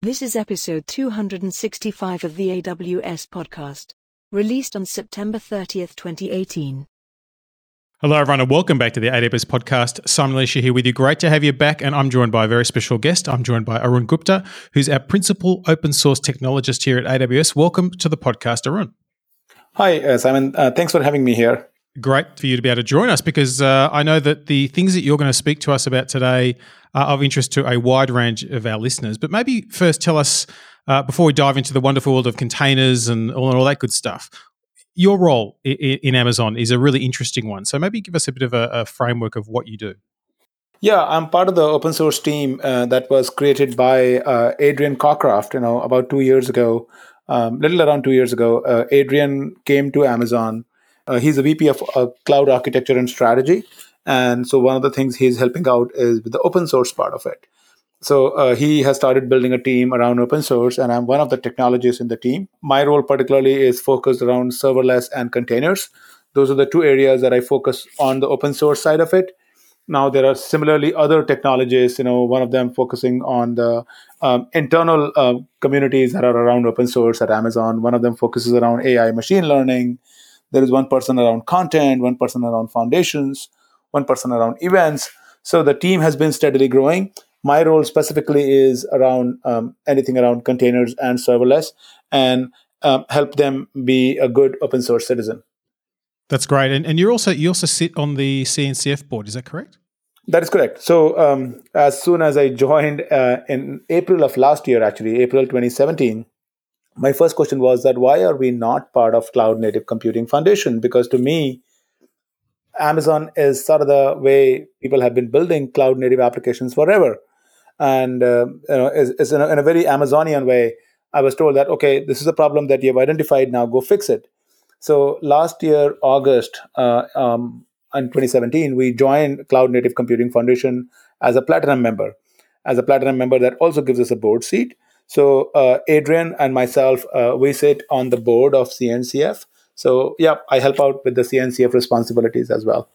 This is episode 265 of the AWS podcast, released on September 30th, 2018. Hello, everyone, and welcome back to the AWS podcast. Simon Elisha here with you. Great to have you back, and I'm joined by a very special guest. I'm joined by Arun Gupta, who's our principal open source technologist here at AWS. Welcome to the podcast, Arun. Hi, uh, Simon. Uh, thanks for having me here. Great for you to be able to join us because uh, I know that the things that you're going to speak to us about today are of interest to a wide range of our listeners. But maybe first tell us, uh, before we dive into the wonderful world of containers and all, all that good stuff, your role in, in, Amazon is a really interesting one. So maybe give us a bit of a, a framework of what you do. Yeah, I'm part of the open source team uh, that was created by uh, Adrian Cockcroft, you know, about two years ago, um, little around two years ago. Uh, Adrian came to Amazon uh, he's a VP of uh, cloud architecture and strategy. And so one of the things he's helping out is with the open source part of it. So uh, he has started building a team around open source, and I'm one of the technologists in the team. My role particularly is focused around serverless and containers. Those are the two areas that I focus on the open source side of it. Now there are similarly other technologies. You know, one of them focusing on the um, internal uh, communities that are around open source at Amazon. One of them focuses around AI, machine learning. There is one person around content, one person around foundations, one person around events. So the team has been steadily growing. My role specifically is around um, anything around containers and serverless and um, help them be a good open source citizen. That's great. And, and you're also you also sit on the CNCF board. Is that correct? That is correct. So um, as soon as I joined uh, in April of last year, actually April 2017, my first question was that why are we not part of cloud native computing foundation because to me amazon is sort of the way people have been building cloud native applications forever. And uh, you know is in, a, in, a, very amazonian way i was told that okay this is a problem that you have identified now go fix it. So last year august uh, um, in 2017 we joined cloud native computing foundation as a platinum member as a platinum member that also gives us a board seat. So uh, Adrian and myself, uh, we sit on the board of CNCF. So yeah, I help out with the CNCF responsibilities as well.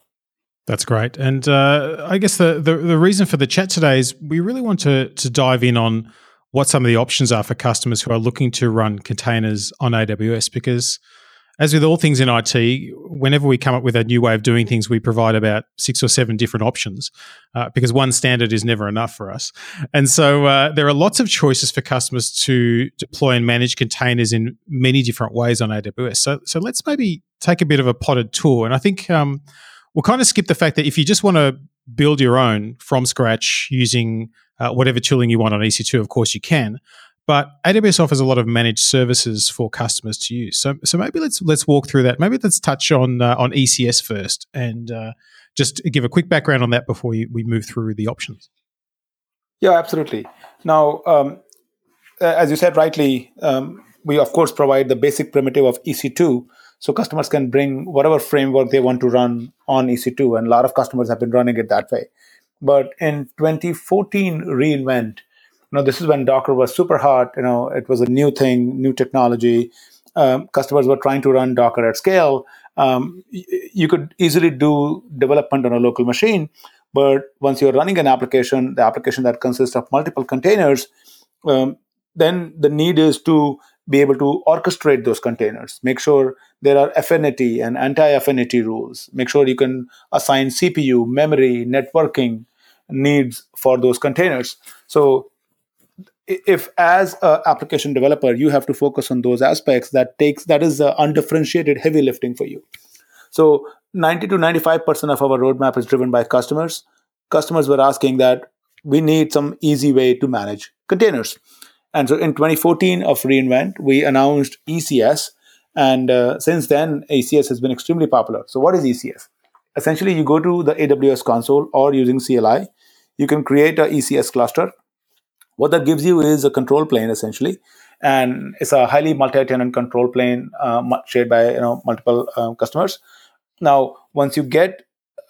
That's great, and uh, I guess the, the, the reason for the chat today is we really want to to dive in on what some of the options are for customers who are looking to run containers on AWS because as with all things in IT, whenever we come up with a new way of doing things, we provide about six or seven different options uh, because one standard is never enough for us. And so uh, there are lots of choices for customers to deploy and manage containers in many different ways on AWS. So, so let's maybe take a bit of a potted tour. And I think um, we'll kind of skip the fact that if you just want to build your own from scratch using uh, whatever tooling you want on EC2, of course you can. But AWS offers a lot of managed services for customers to use. So, so maybe let's let's walk through that. Maybe let's touch on uh, on ECS first, and uh, just give a quick background on that before we, move through the options. Yeah, absolutely. Now, um, as you said rightly, um, we of course provide the basic primitive of EC2, so customers can bring whatever framework they want to run on EC2, and a lot of customers have been running it that way. But in 2014 reInvent know, this is when Docker was super hot. You know, it was a new thing, new technology. Um, customers were trying to run Docker at scale. Um, y- you could easily do development on a local machine, but once you're running an application, the application that consists of multiple containers, um, then the need is to be able to orchestrate those containers, make sure there are affinity and anti affinity rules, make sure you can assign CPU, memory, networking needs for those containers. So if as an application developer you have to focus on those aspects that takes that is undifferentiated heavy lifting for you. So 90 to 95% of our roadmap is driven by customers. Customers were asking that we need some easy way to manage containers. And so in 2014 of reinvent we announced ecs and uh, since then ecs has been extremely popular. So what is ecs essentially you go to the aws console or using cli you can create a ecs cluster what that gives you is a control plane essentially, and it's a highly multi-tenant control plane uh, shared by you know multiple uh, customers. Now, once you get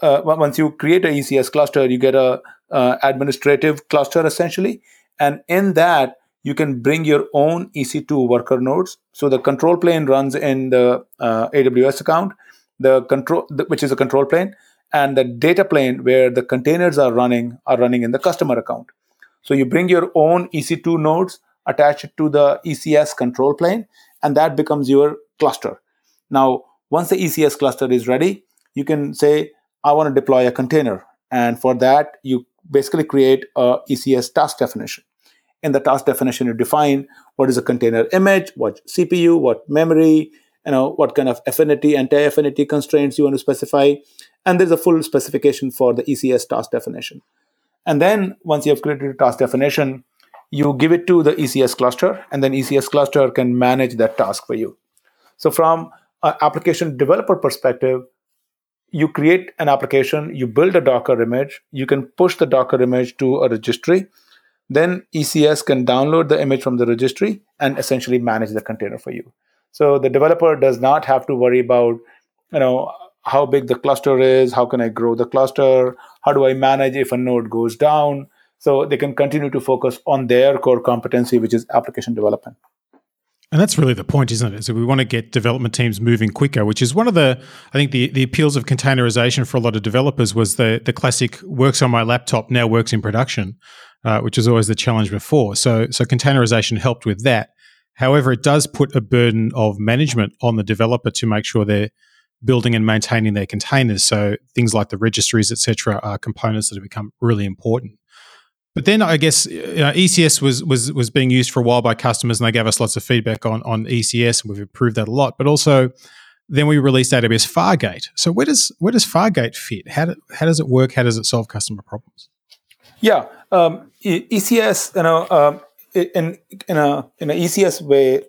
uh, once you create a ECS cluster, you get a uh, administrative cluster essentially, and in that you can bring your own EC2 worker nodes. So the control plane runs in the uh, AWS account, the control which is a control plane, and the data plane where the containers are running are running in the customer account. So you bring your own EC2 nodes attach it to the ECS control plane, and that becomes your cluster. Now, once the ECS cluster is ready, you can say, I want to deploy a container. And for that, you basically create a ECS task definition. In the task definition, you define what is a container image, what CPU, what memory, you know, what kind of affinity, anti-affinity constraints you want to specify. And there's a full specification for the ECS task definition. And then once you have created a task definition, you give it to the ECS cluster, and then ECS cluster can manage that task for you. So from an application developer perspective, you create an application, you build a Docker image, you can push the Docker image to a registry. Then ECS can download the image from the registry and essentially manage the container for you. So the developer does not have to worry about, you know, how big the cluster is, how can I grow the cluster, how do I manage if a node goes down. So they can continue to focus on their core competency, which is application development. And that's really the point, isn't it? So we want to get development teams moving quicker, which is one of the I think the, the appeals of containerization for a lot of developers was the the classic works on my laptop now works in production, uh, which is always the challenge before. So so containerization helped with that. However, it does put a burden of management on the developer to make sure they're building and maintaining their containers. So things like the registries, etc., are components that have become really important. But then I guess you know, ECS was was was being used for a while by customers, and they gave us lots of feedback on on ECS, and we've improved that a lot. But also, then we released AWS Fargate. So where does where does Fargate fit? How do, how does it work? How does it solve customer problems? Yeah, um, ECS, you know, um, in in a in a ECS way,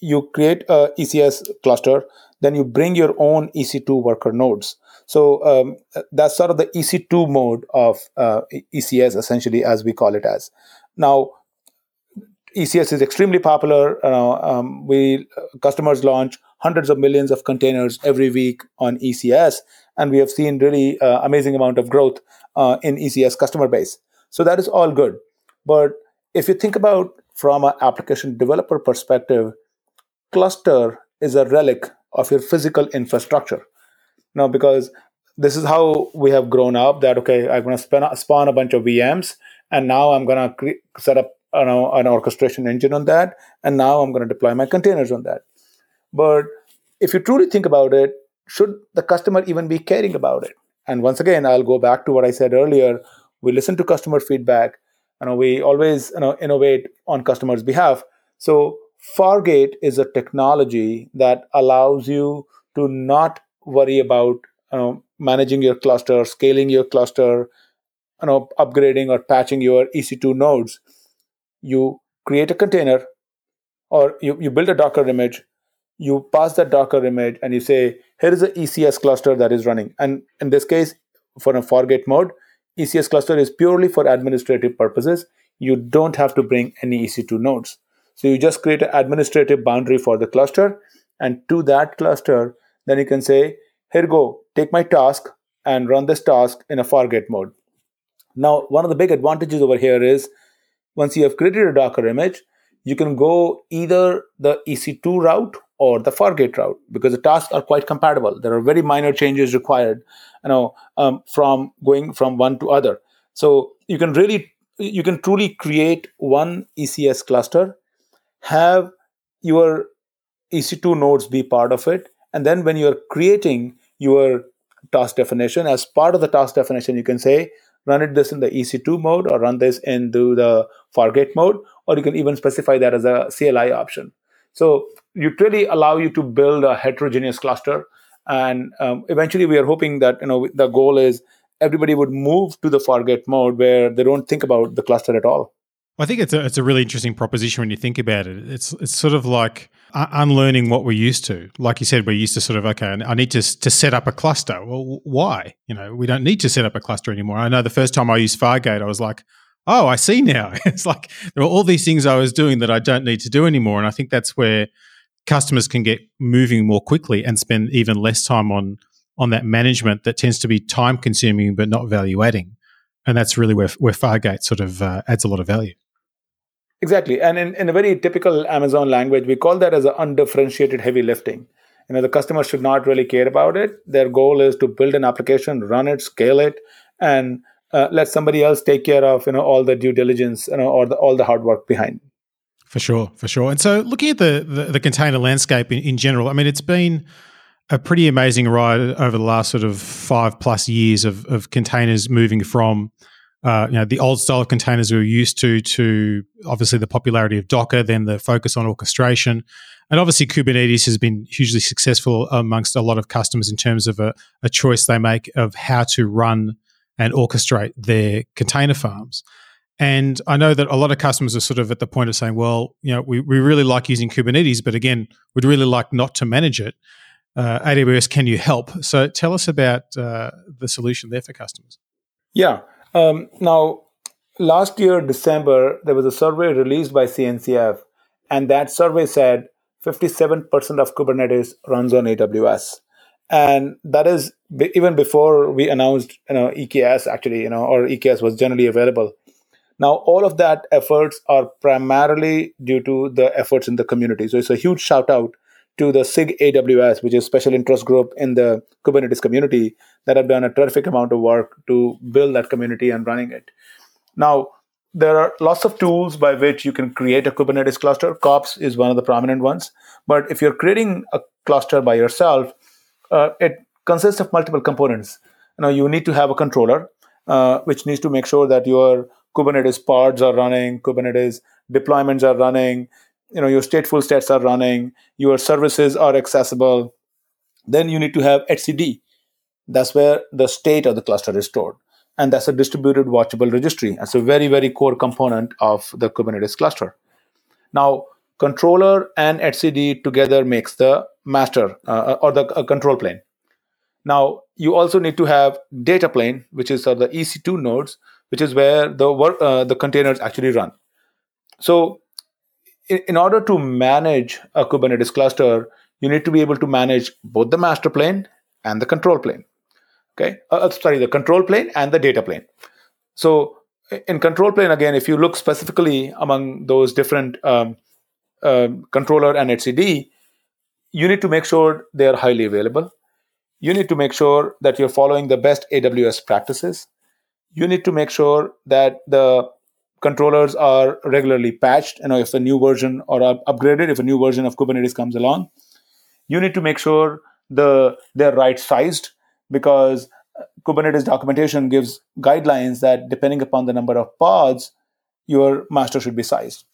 you create a ECS cluster, then you bring your own EC2 worker nodes. So um, that's sort of the EC2 mode of uh, ECS, essentially, as we call it as. Now, ECS is extremely popular. Uh, um, we customers launch hundreds of millions of containers every week on ECS, and we have seen really uh, amazing amount of growth uh, in ECS customer base. So that is all good. But if you think about from an application developer perspective, cluster is a relic of your physical infrastructure Now, because this is how we have grown up that, okay, I'm going to spawn a bunch of VMs and now I'm going to cre- set up you know, an orchestration engine on that. And now I'm going to deploy my containers on that. But if you truly think about it, should the customer even be caring about it? And once again, I'll go back to what I said earlier. We listen to customer feedback. You know, we always you know, innovate on customers' behalf. So Fargate is a technology that allows you to not worry about managing your cluster, scaling your cluster, you know, upgrading or patching your EC2 nodes. You create a container or you, you build a Docker image, you pass that Docker image and you say, here is an ECS cluster that is running. And in this case, for a Fargate mode, ECS cluster is purely for administrative purposes. You don't have to bring any EC2 nodes. So you just create an administrative boundary for the cluster. And to that cluster, then you can say, here go, take my task and run this task in a Fargate mode. Now, one of the big advantages over here is once you have created a Docker image, you can go either the EC2 route or the Fargate route because the tasks are quite compatible. There are very minor changes required, you know, um, from going from one to other. So you can really, you can truly create one ECS cluster, have your EC2 nodes be part of it, and then when you're creating your task definition, as part of the task definition, you can say, run it this in the EC2 mode or run this into the Fargate mode, or you can even specify that as a CLI option. So you really allow you to build a heterogeneous cluster. And um, eventually we are hoping that, you know, the goal is everybody would move to the Fargate mode where they don't think about the cluster at all. I think it's a, it's a really interesting proposition when you think about it. It's it's sort of like unlearning what we're used to. Like you said, we're used to sort of okay, I need to to set up a cluster. Well, why? You know, we don't need to set up a cluster anymore. I know the first time I used Fargate, I was like, oh, I see now. it's like there are all these things I was doing that I don't need to do anymore, and I think that's where customers can get moving more quickly and spend even less time on on that management that tends to be time consuming but not value adding. And that's really where where Fargate sort of uh, adds a lot of value. Exactly. And in, in a very typical Amazon language, we call that as an undifferentiated heavy lifting. You know, the customer should not really care about it. Their goal is to build an application, run it, scale it, and uh, let somebody else take care of you know all the due diligence you know or the, all the hard work behind. For sure, for sure. And so, looking at the the, the container landscape in, in general, I mean, it's been a pretty amazing ride over the last sort of five plus years of, of containers moving from uh, you know the old style of containers we were used to to obviously the popularity of Docker, then the focus on orchestration, and obviously Kubernetes has been hugely successful amongst a lot of customers in terms of a, a choice they make of how to run and orchestrate their container farms. And I know that a lot of customers are sort of at the point of saying, well, you know, we, we really like using Kubernetes, but again, we'd really like not to manage it. Uh, AWS, can you help? So tell us about uh, the solution there for customers. Yeah. Um, now, last year, December, there was a survey released by CNCF, and that survey said 57% of Kubernetes runs on AWS. And that is even before we announced, you know, EKS actually, you know, or EKS was generally available. Now, all of that efforts are primarily due to the efforts in the community. So it's a huge shout out to the SIG AWS, which is special interest group in the Kubernetes community that have done a terrific amount of work to build that community and running it. Now, there are lots of tools by which you can create a Kubernetes cluster. Kops is one of the prominent ones. But if you're creating a cluster by yourself, uh, it consists of multiple components. Now, you need to have a controller, uh, which needs to make sure that your Kubernetes pods are running, Kubernetes deployments are running, you know, your stateful states are running, your services are accessible. Then you need to have etcd. That's where the state of the cluster is stored. And that's a distributed watchable registry. That's a very, very core component of the Kubernetes cluster. Now, controller and etcd together makes the master uh, or the uh, control plane. Now, you also need to have data plane, which is uh, the EC2 nodes, which is where the work uh, the containers actually run. So, in, order to manage a Kubernetes cluster, you need to be able to manage both the master plane and the control plane. Okay, uh, uh sorry, the control plane and the data plane. So, in control plane again, if you look specifically among those different um, uh, controller and etcd, you need to make sure they are highly available. You need to make sure that you're following the best AWS practices you need to make sure that the controllers are regularly patched. You know, if a new version or upgraded, if a new version of Kubernetes comes along, you need to make sure the they're right sized because Kubernetes documentation gives guidelines that depending upon the number of pods, your master should be sized.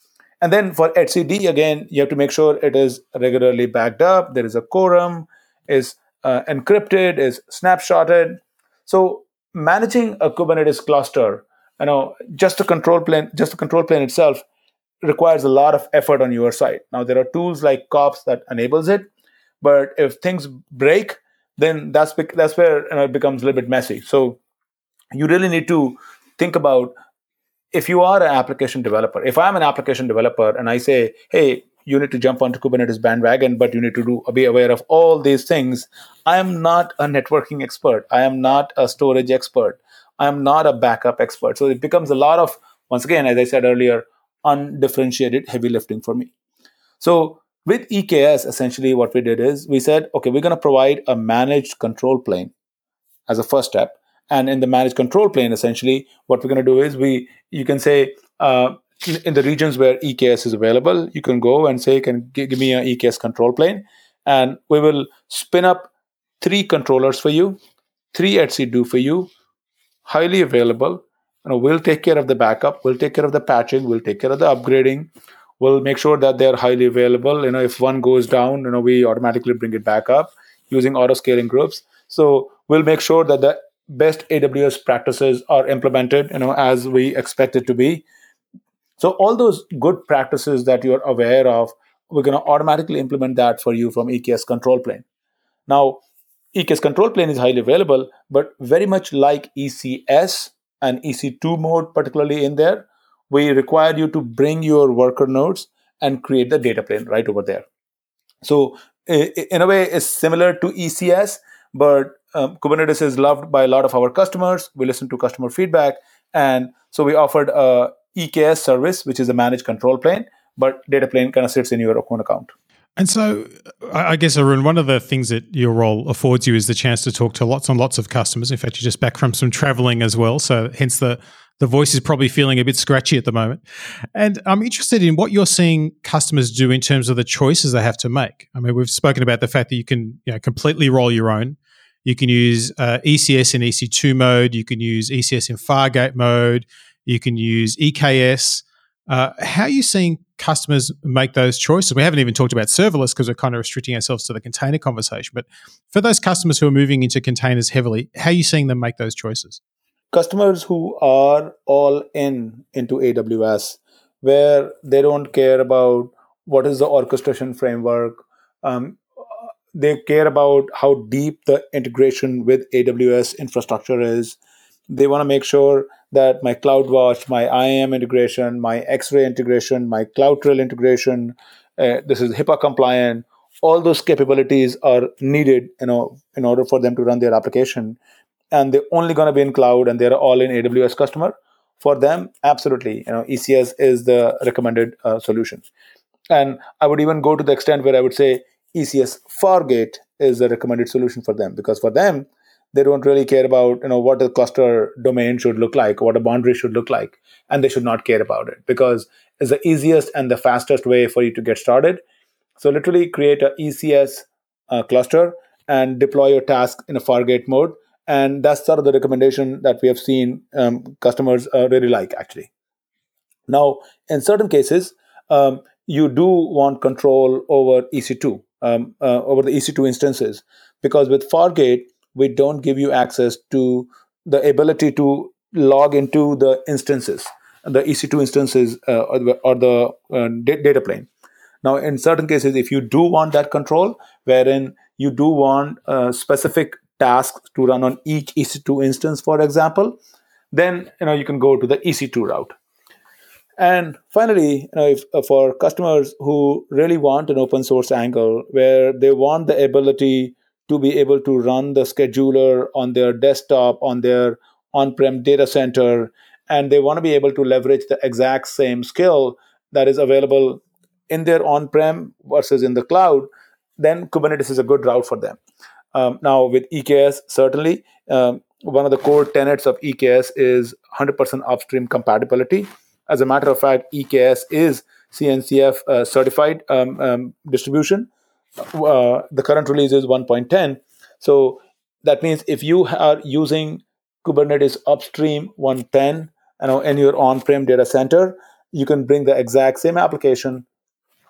And then for etcd, again, you have to make sure it is regularly backed up. There is a quorum, is uh, encrypted, is snapshotted. So managing a Kubernetes cluster, you know, just a control plane, just the control plane itself requires a lot of effort on your side. Now there are tools like Kops that enables it, but if things break, then that's that's where you know, it becomes a little bit messy. So you really need to think about if you are an application developer. If I'm an application developer and I say, hey, you need to jump onto Kubernetes bandwagon, but you need to do be aware of all these things. I am not a networking expert. I am not a storage expert. I am not a backup expert. So it becomes a lot of, once again, as I said earlier, undifferentiated heavy lifting for me. So with EKS, essentially what we did is we said, okay, we're going to provide a managed control plane as a first step. And in the managed control plane, essentially, what we're going to do is we, you can say, uh, in the regions where EKS is available, you can go and say, "Can give me an EKS control plane?" And we will spin up three controllers for you, three etcd for you, highly available. You know, we'll take care of the backup, we'll take care of the patching, we'll take care of the upgrading, we'll make sure that they're highly available. You know, if one goes down, you know, we automatically bring it back up using auto scaling groups. So we'll make sure that the best AWS practices are implemented, you know, as we expect it to be so all those good practices that you're aware of, we're going to automatically implement that for you from EKS control plane. Now, EKS control plane is highly available, but very much like ECS and EC2 mode, particularly in there, we require you to bring your worker nodes and create the data plane right over there. So, in a way, it's similar to ECS, but um, Kubernetes is loved by a lot of our customers. We listen to customer feedback, and so we offered a EKS service, which is a managed control plane, but data plane kind of sits in your own account. And so, I guess, Arun, one of the things that your role affords you is the chance to talk to lots and lots of customers. In fact, you're just back from some traveling as well. So, hence the the voice is probably feeling a bit scratchy at the moment. And I'm interested in what you're seeing customers do in terms of the choices they have to make. I mean, we've spoken about the fact that you can you know, completely roll your own. You can use uh, ECS in EC2 mode. You can use ECS in Fargate mode. You can use EKS. Uh, how are you seeing customers make those choices? We haven't even talked about serverless because we're kind of restricting ourselves to the container conversation. But for those customers who are moving into containers heavily, how are you seeing them make those choices? Customers who are all in into AWS, where they don't care about what is the orchestration framework, um, they care about how deep the integration with AWS infrastructure is. They want to make sure that my CloudWatch, my IAM integration, my X-ray integration, my CloudTrail integration, uh, this is HIPAA compliant. All those capabilities are needed, you know, in order for them to run their application. And they're only going to be in cloud, and they're all in AWS customer. For them, absolutely, you know, ECS is the recommended uh, solution. And I would even go to the extent where I would say ECS Fargate is the recommended solution for them because for them, they don't really care about you know what a cluster domain should look like what a boundary should look like and they should not care about it because it's the easiest and the fastest way for you to get started. So literally create a ecs uh, cluster and deploy your task in a fargate mode. And that's sort of the recommendation that we have seen um, customers uh, really like actually. Now in certain cases um, you do want control over ec2 um, uh, over the ec2 instances because with fargate we don't give you access to the ability to log into the instances, the EC2 instances uh, or the, or the uh, data plane. Now, in certain cases, if you do want that control, wherein you do want uh, specific tasks to run on each EC2 instance, for example, then you know you can go to the EC2 route. And finally, you know, if, uh, for customers who really want an open source angle, where they want the ability to be able to run the scheduler on their desktop, on their on prem data center, and they want to be able to leverage the exact same skill that is available in their on prem versus in the cloud, then Kubernetes is a good route for them. Um, now, with EKS, certainly, um, one of the core tenets of EKS is 100% upstream compatibility. As a matter of fact, EKS is CNCF uh, certified um, um distribution uh, the current release is 1.10. So that means if you are using Kubernetes upstream 110 you know, in your on-prem data center, you can bring the exact same application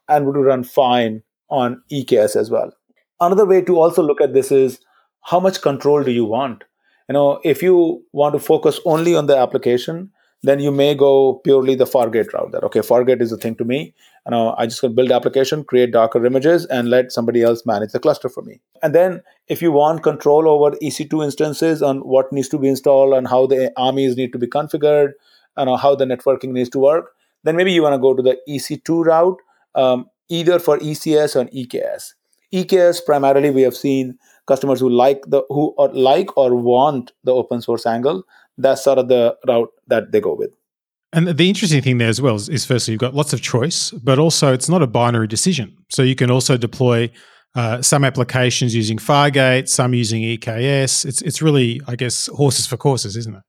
and would run fine on EKS as well. Another way to also look at this is how much control do you want? You know, if you want to focus only on the application, then you may go purely the Fargate route. That okay, Fargate is the thing to me. You know, I just build application, create Docker images, and let somebody else manage the cluster for me. And then if you want control over EC2 instances on what needs to be installed and how the AMIs need to be configured, and how the networking needs to work, then maybe you want to go to the EC2 route, um, either for ECS or EKS. EKS primarily we have seen customers who like the who or like or want the open source angle that's sort of the route that they go with. And the interesting thing there as well is, is, firstly, you've got lots of choice, but also it's not a binary decision. So you can also deploy uh, some applications using Fargate, some using EKS. It's it's really, I guess, horses for courses, isn't it?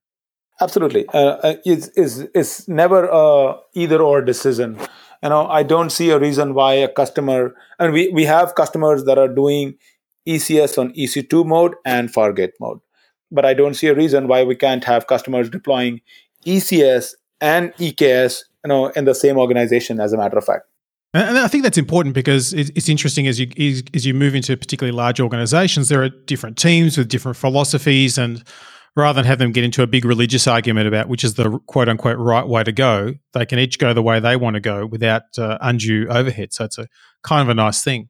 Absolutely, uh, uh it's, it's it's never a either or decision. You know, I don't see a reason why a customer, and we we have customers that are doing ECS on EC2 mode and Fargate mode but I don't see a reason why we can't have customers deploying ECS and EKS, you know, in the same organization. As a matter of fact. And I think that's important because it's interesting as you as you move into particularly large organizations, there are different teams with different philosophies, and rather than have them get into a big religious argument about which is the quote unquote right way to go, they can each go the way they want to go without uh, undue overhead. So it's a kind of a nice thing.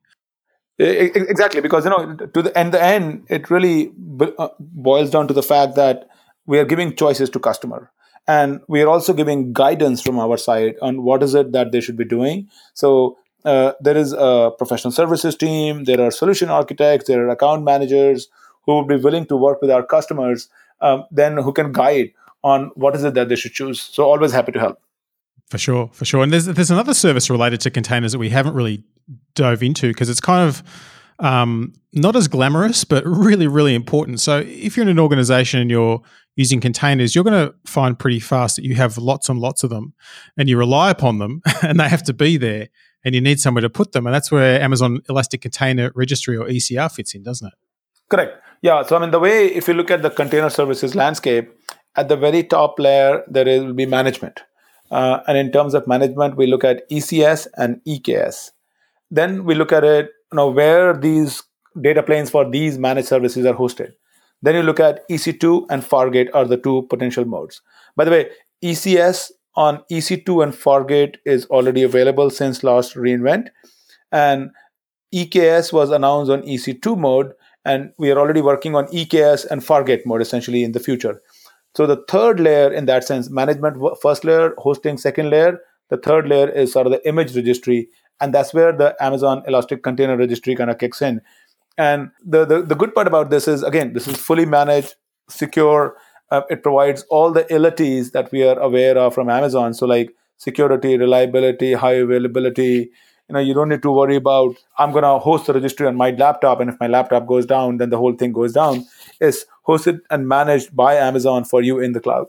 Exactly, because you know, to the end, the end, it really uh, boils down to the fact that we are giving choices to customer, and we are also giving guidance from our side on what is it that they should be doing. So uh, there is a professional services team, there are solution architects, there are account managers who would be willing to work with our customers, um, then who can guide on what is it that they should choose. So always happy to help. For sure, for sure. And there's there's another service related to containers that we haven't really dove into because it's kind of um, not as glamorous, but really, really important. So if you're in an organization and you're using containers, you're going to find pretty fast that you have lots and lots of them and you rely upon them and they have to be there and you need somewhere to put them. And that's where Amazon Elastic Container Registry or ECR fits in, doesn't it? Correct. Yeah. So, I mean, the way, if you look at the container services landscape, at the very top layer, there will be management. Uh, and in terms of management, we look at ECS and EKS. Then we look at it, you know, where these data planes for these managed services are hosted. Then you look at EC2 and Fargate are the two potential modes. By the way, ECS on EC2 and Fargate is already available since last reInvent. And EKS was announced on EC2 mode, and we are already working on EKS and Fargate mode essentially in the future. So the third layer in that sense, management first layer, hosting second layer, the third layer is sort of the image registry. And that's where the Amazon Elastic Container Registry kind of kicks in. And the, the, the good part about this is, again, this is fully managed, secure. Uh, it provides all the abilities that we are aware of from Amazon. So, like security, reliability, high availability. You know, you don't need to worry about I'm going to host the registry on my laptop, and if my laptop goes down, then the whole thing goes down. It's hosted and managed by Amazon for you in the cloud.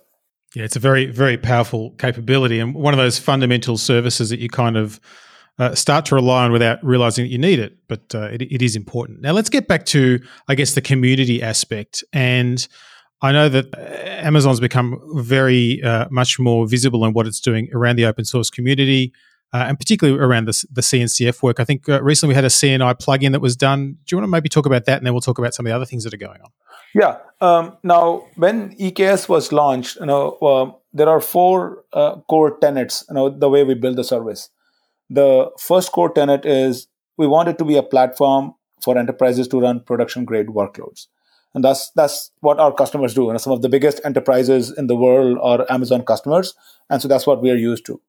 Yeah, it's a very, very powerful capability, and one of those fundamental services that you kind of uh, start to rely on without realizing that you need it, but uh, it, it is important. Now, let's get back to, I guess, the community aspect. And I know that uh, Amazon's become very uh, much more visible in what it's doing around the open source community. Uh, and particularly around the, the CNCF work. I think uh, recently we had a CNI plugin that was done. Do you want to maybe talk about that, and then we'll talk about some of the other things that are going on? Yeah. Um, now, when EKS was launched, you know, there are four core tenets. You know, the way we build the service. The first core tenet is we want it to be a platform for enterprises to run production grade workloads. And that's that's what our customers do. And some of the biggest enterprises in the world are Amazon customers. And so that's what we are used to.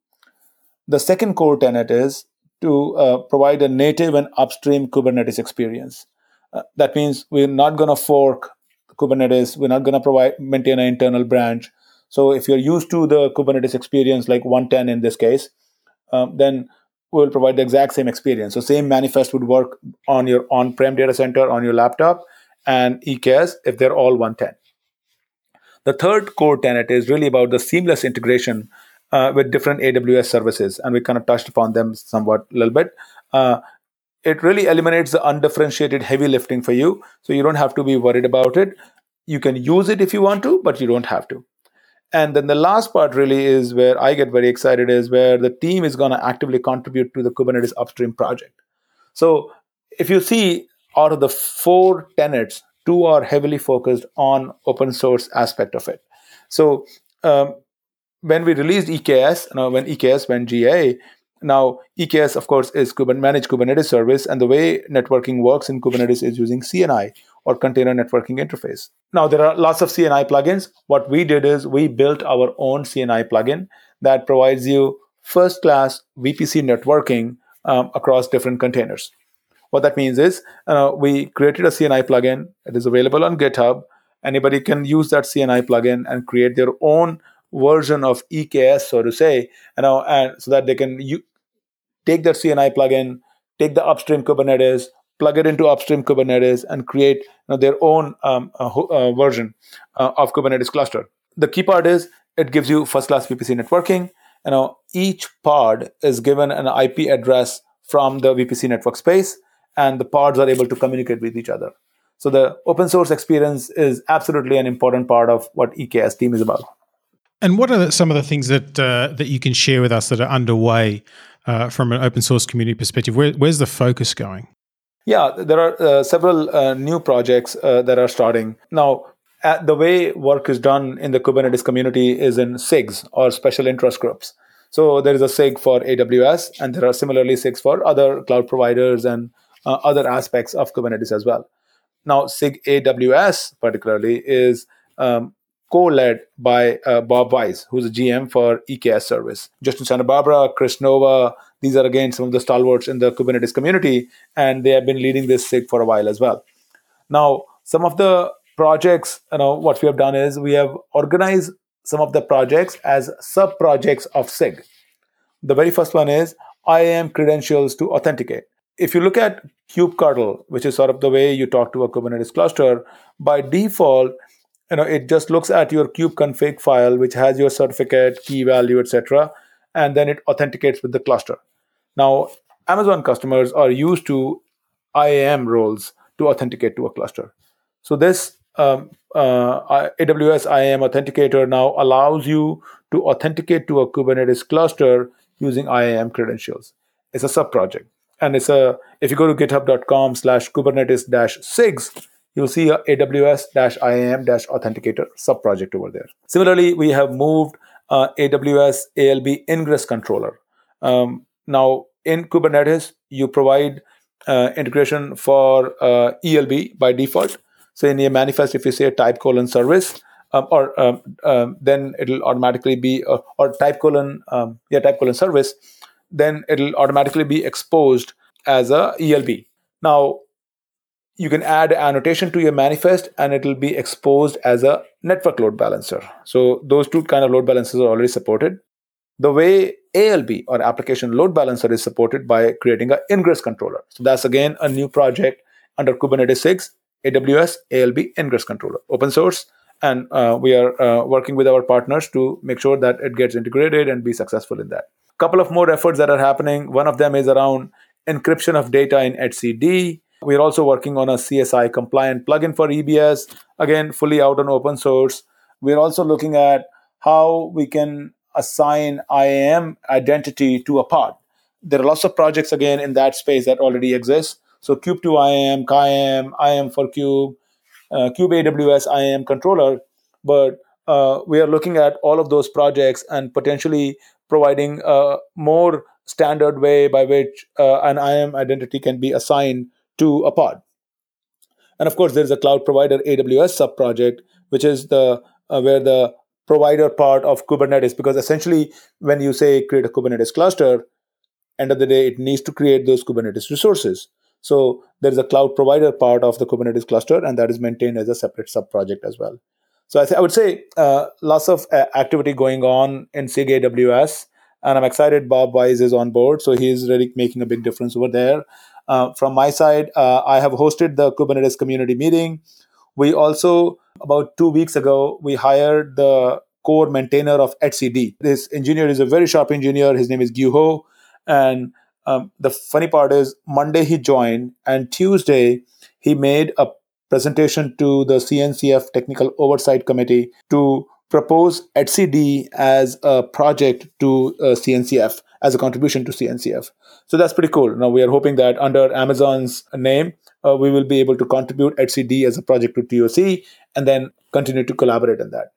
The second core tenet is to uh, provide a native and upstream Kubernetes experience. Uh, that means we're not going to fork Kubernetes. We're not going to provide maintain an internal branch. So if you're used to the Kubernetes experience, like 110 in this case, um, then will provide the exact same experience. So same manifest would work on your on-prem data center, on your laptop, and EKS if they're all 110. The third core tenet is really about the seamless integration uh, with different AWS services, and we kind of touched upon them somewhat a little bit. Uh, it really eliminates the undifferentiated heavy lifting for you, so you don't have to be worried about it. You can use it if you want to, but you don't have to. And then the last part really is where I get very excited is where the team is going to actively contribute to the Kubernetes upstream project. So if you see out of the four tenets, two are heavily focused on open source aspect of it. So um, when we released EKS, you know, when EKS went GA, now EKS of course is Kubernetes managed Kubernetes service, and the way networking works in Kubernetes is using CNI, or container networking interface. Now, there are lots of CNI plugins. What we did is we built our own CNI plugin that provides you first class VPC networking um, across different containers. What that means is uh, we created a CNI plugin. It is available on GitHub. Anybody can use that CNI plugin and create their own version of EKS, so to say, you know, and so that they can u- take that CNI plugin, take the upstream Kubernetes, plug it into upstream Kubernetes, and create you know, their own um, uh, uh, version uh, of Kubernetes cluster. The key part is it gives you first-class VPC networking. You know, each pod is given an IP address from the VPC network space, and the pods are able to communicate with each other. So the open source experience is absolutely an important part of what EKS team is about. And what are some of the things that uh, that you can share with us that are underway uh, from an open source community perspective? Where, where's the focus going? Yeah, there are uh, several uh, new projects uh, that are starting. Now, the way work is done in the Kubernetes community is in SIGs or special interest groups. So there is a SIG for AWS, and there are similarly SIGs for other cloud providers and uh, other aspects of Kubernetes as well. Now, SIG AWS particularly is um, co-led by uh, Bob Wise, who's a GM for EKS service. Justin Santa Barbara, Kris Nova, these are again some of the stalwarts in the Kubernetes community, and they have been leading this SIG for a while as well. Now, some of the projects, you know, what we have done is we have organized some of the projects as sub projects of SIG. The very first one is IAM credentials to authenticate. If you look at kubectl, which is sort of the way you talk to a Kubernetes cluster, by default, you know it just looks at your kube config file which has your certificate key value etc and then it authenticates with the cluster. Now amazon customers are used to iam roles to authenticate to a cluster. So this um, uh, aws iam authenticator now allows you to authenticate to a kubernetes cluster using iam credentials. It's a sub project and it's a if you go to github.com slash kubernetes dash sigs you'll see a aws-iam-authenticator subproject over there. Similarly, we have moved uh, AWS ALB ingress controller. Um, now, in Kubernetes, you provide uh, integration for uh, ELB by default. So in your manifest, if you say type colon service, um, or um, um, then it'll automatically be uh, or type colon um, yeah type colon service, then it'll automatically be exposed as a ELB. Now you can add annotation to your manifest and it will be exposed as a network load balancer. So those two kind of load balancers are already supported. The way ALB or application load balancer is supported by creating an ingress controller. So that's again a new project under Kubernetes SIGs, AWS ALB ingress controller, open source. And uh, we are uh, working with our partners to make sure that it gets integrated and be successful in that. Couple of more efforts that are happening. One of them is around encryption of data in etcd we're also working on a CSI compliant plugin for EBS, again, fully out on open source. We're also looking at how we can assign IAM identity to a pod. There are lots of projects, again, in that space that already exist. So Kube2 IAM, KIAM, IAM for Kube, uh, Kube AWS IAM controller. But uh, we are looking at all of those projects and potentially providing a more standard way by which uh, an IAM identity can be assigned to a pod. And of course, there's a cloud provider AWS sub project, which is the uh, where the provider part of Kubernetes, because essentially, when you say create a Kubernetes cluster, end of the day, it needs to create those Kubernetes resources. So there's a cloud provider part of the Kubernetes cluster, and that is maintained as a separate sub project as well. So I, th- I would say uh, lots of uh, activity going on in SIG AWS, and I'm excited Bob Wise is on board. So he's really making a big difference over there. Uh, from my side, uh, I have hosted the Kubernetes community meeting. We also, about two weeks ago, we hired the core maintainer of etcd. This engineer is a very sharp engineer. His name is Gyuho. And um, the funny part is, Monday he joined, and Tuesday he made a presentation to the CNCF Technical Oversight Committee to propose etcd as a project to uh, CNCF as a contribution to CNCF. So that's pretty cool. Now we are hoping that under Amazon's name, uh, we will be able to contribute etcd as a project to TOC and then continue to collaborate on that.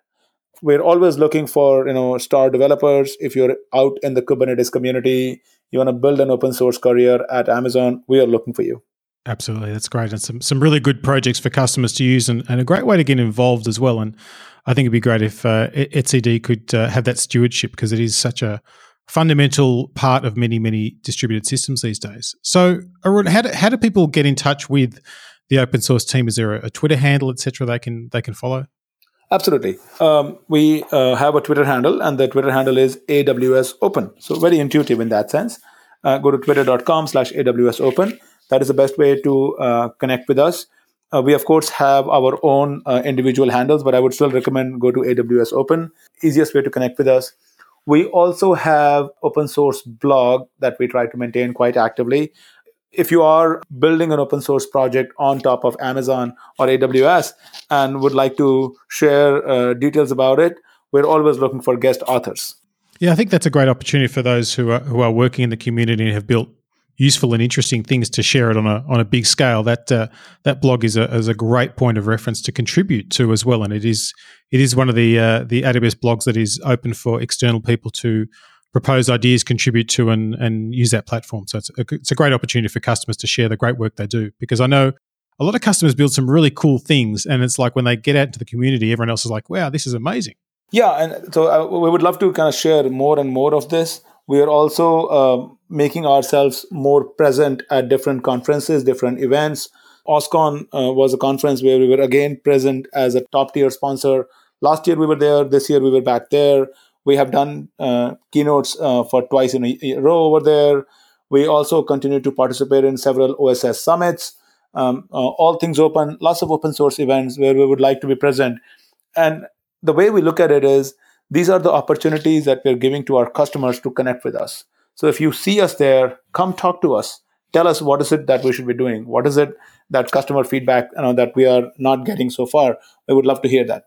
We're always looking for you know star developers. If you're out in the Kubernetes community, you want to build an open source career at Amazon, we are looking for you. Absolutely, that's great, and some some really good projects for customers to use, and, and a great way to get involved as well. And I think it'd be great if uh, etcd could uh, have that stewardship because it is such a fundamental part of many, many distributed systems these days. So, Arun, how do, how do people get in touch with the open source team? Is there a, a Twitter handle, etc. They can they can follow? Absolutely. Um, we uh, have a Twitter handle, and the Twitter handle is AWS Open. So very intuitive in that sense. Uh, go to twitter.com slash AWS Open. That is the best way to uh, connect with us. Uh, we, of course, have our own uh, individual handles, but I would still recommend go to AWS Open. Easiest way to connect with us. We also have open source blog that we try to maintain quite actively. If you are building an open source project on top of Amazon or AWS and would like to share uh, details about it, we're always looking for guest authors. Yeah, I think that's a great opportunity for those who are who are working in the community and have built useful and interesting things to share it on a on a big scale. That uh, that blog is a is a great point of reference to contribute to as well, and it is it is one of the uh, the AWS blogs that is open for external people to propose ideas, contribute to, and and use that platform. So it's a, it's a great opportunity for customers to share the great work they do because I know. A lot of customers build some really cool things, and it's like when they get out into the community, everyone else is like, "Wow, this is amazing." Yeah, and so uh, we would love to kind of share more and more of this. We are also uh, making ourselves more present at different conferences, different events. OSCON uh, was a conference where we were again present as a top tier sponsor. Last year we were there, this year we were back there. We have done uh, keynotes uh, for twice in a, row over there. We also continue to participate in several OSS summits. Um, uh, all things open, lots of open source events where we would like to be present. and the way we look at it is these are the opportunities that we're giving to our customers to connect with us. So if you see us there, come talk to us. Tell us what is it that we should be doing. What is it that customer feedback you know, that we are not getting so far? I would love to hear that.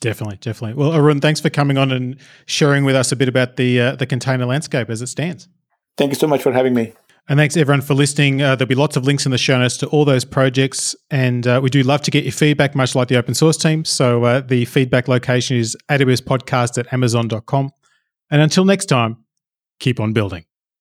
Definitely, definitely. Well, Arun, thanks for coming on and sharing with us a bit about the uh, the container landscape as it stands. Thank you so much for having me. And thanks everyone for listening. Uh, there'll be lots of links in the show notes to all those projects. And uh, we do love to get your feedback, much like the open source team. So uh, the feedback location is AWS podcast at amazon.com. And until next time, keep on building.